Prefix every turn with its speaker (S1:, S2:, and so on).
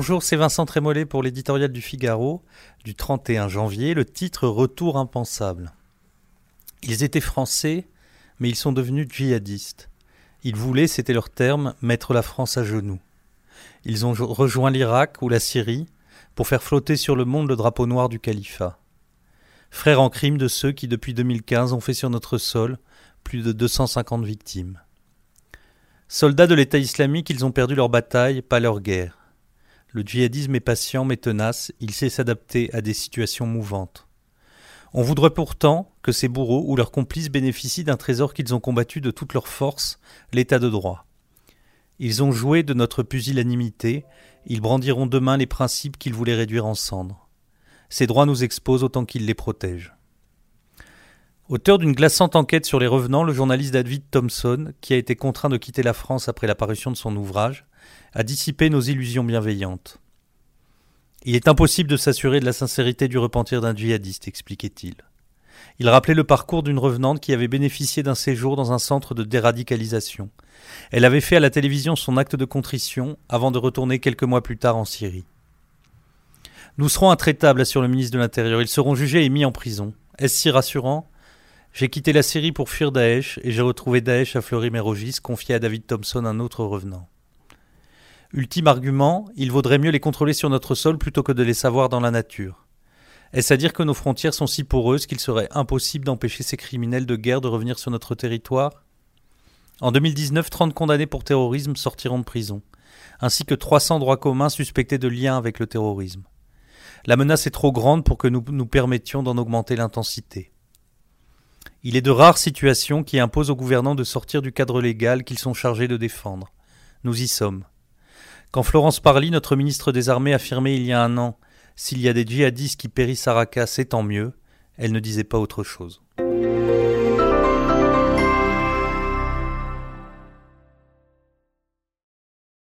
S1: Bonjour, c'est Vincent Trémollet pour l'éditorial du Figaro du 31 janvier. Le titre Retour impensable. Ils étaient français, mais ils sont devenus djihadistes. Ils voulaient, c'était leur terme, mettre la France à genoux. Ils ont rejoint l'Irak ou la Syrie pour faire flotter sur le monde le drapeau noir du califat. Frères en crime de ceux qui, depuis 2015, ont fait sur notre sol plus de 250 victimes. Soldats de l'État islamique, ils ont perdu leur bataille, pas leur guerre. Le djihadisme est patient mais tenace, il sait s'adapter à des situations mouvantes. On voudrait pourtant que ces bourreaux ou leurs complices bénéficient d'un trésor qu'ils ont combattu de toute leur force, l'état de droit. Ils ont joué de notre pusillanimité, ils brandiront demain les principes qu'ils voulaient réduire en cendres. Ces droits nous exposent autant qu'ils les protègent. Auteur d'une glaçante enquête sur les revenants, le journaliste David Thompson, qui a été contraint de quitter la France après la parution de son ouvrage, a dissipé nos illusions bienveillantes. Il est impossible de s'assurer de la sincérité du repentir d'un djihadiste, expliquait-il. Il rappelait le parcours d'une revenante qui avait bénéficié d'un séjour dans un centre de déradicalisation. Elle avait fait à la télévision son acte de contrition avant de retourner quelques mois plus tard en Syrie. Nous serons intraitables, assure le ministre de l'Intérieur. Ils seront jugés et mis en prison. Est-ce si rassurant? J'ai quitté la Syrie pour fuir Daesh et j'ai retrouvé Daesh à Fleury-Mérogis, confié à David Thompson, un autre revenant. Ultime argument, il vaudrait mieux les contrôler sur notre sol plutôt que de les savoir dans la nature. Est-ce à dire que nos frontières sont si poreuses qu'il serait impossible d'empêcher ces criminels de guerre de revenir sur notre territoire? En 2019, 30 condamnés pour terrorisme sortiront de prison, ainsi que 300 droits communs suspectés de lien avec le terrorisme. La menace est trop grande pour que nous nous permettions d'en augmenter l'intensité. Il est de rares situations qui imposent aux gouvernants de sortir du cadre légal qu'ils sont chargés de défendre. Nous y sommes. Quand Florence Parly, notre ministre des Armées, affirmait il y a un an S'il y a des djihadistes qui périssent à Raqqa, c'est tant mieux, elle ne disait pas autre chose.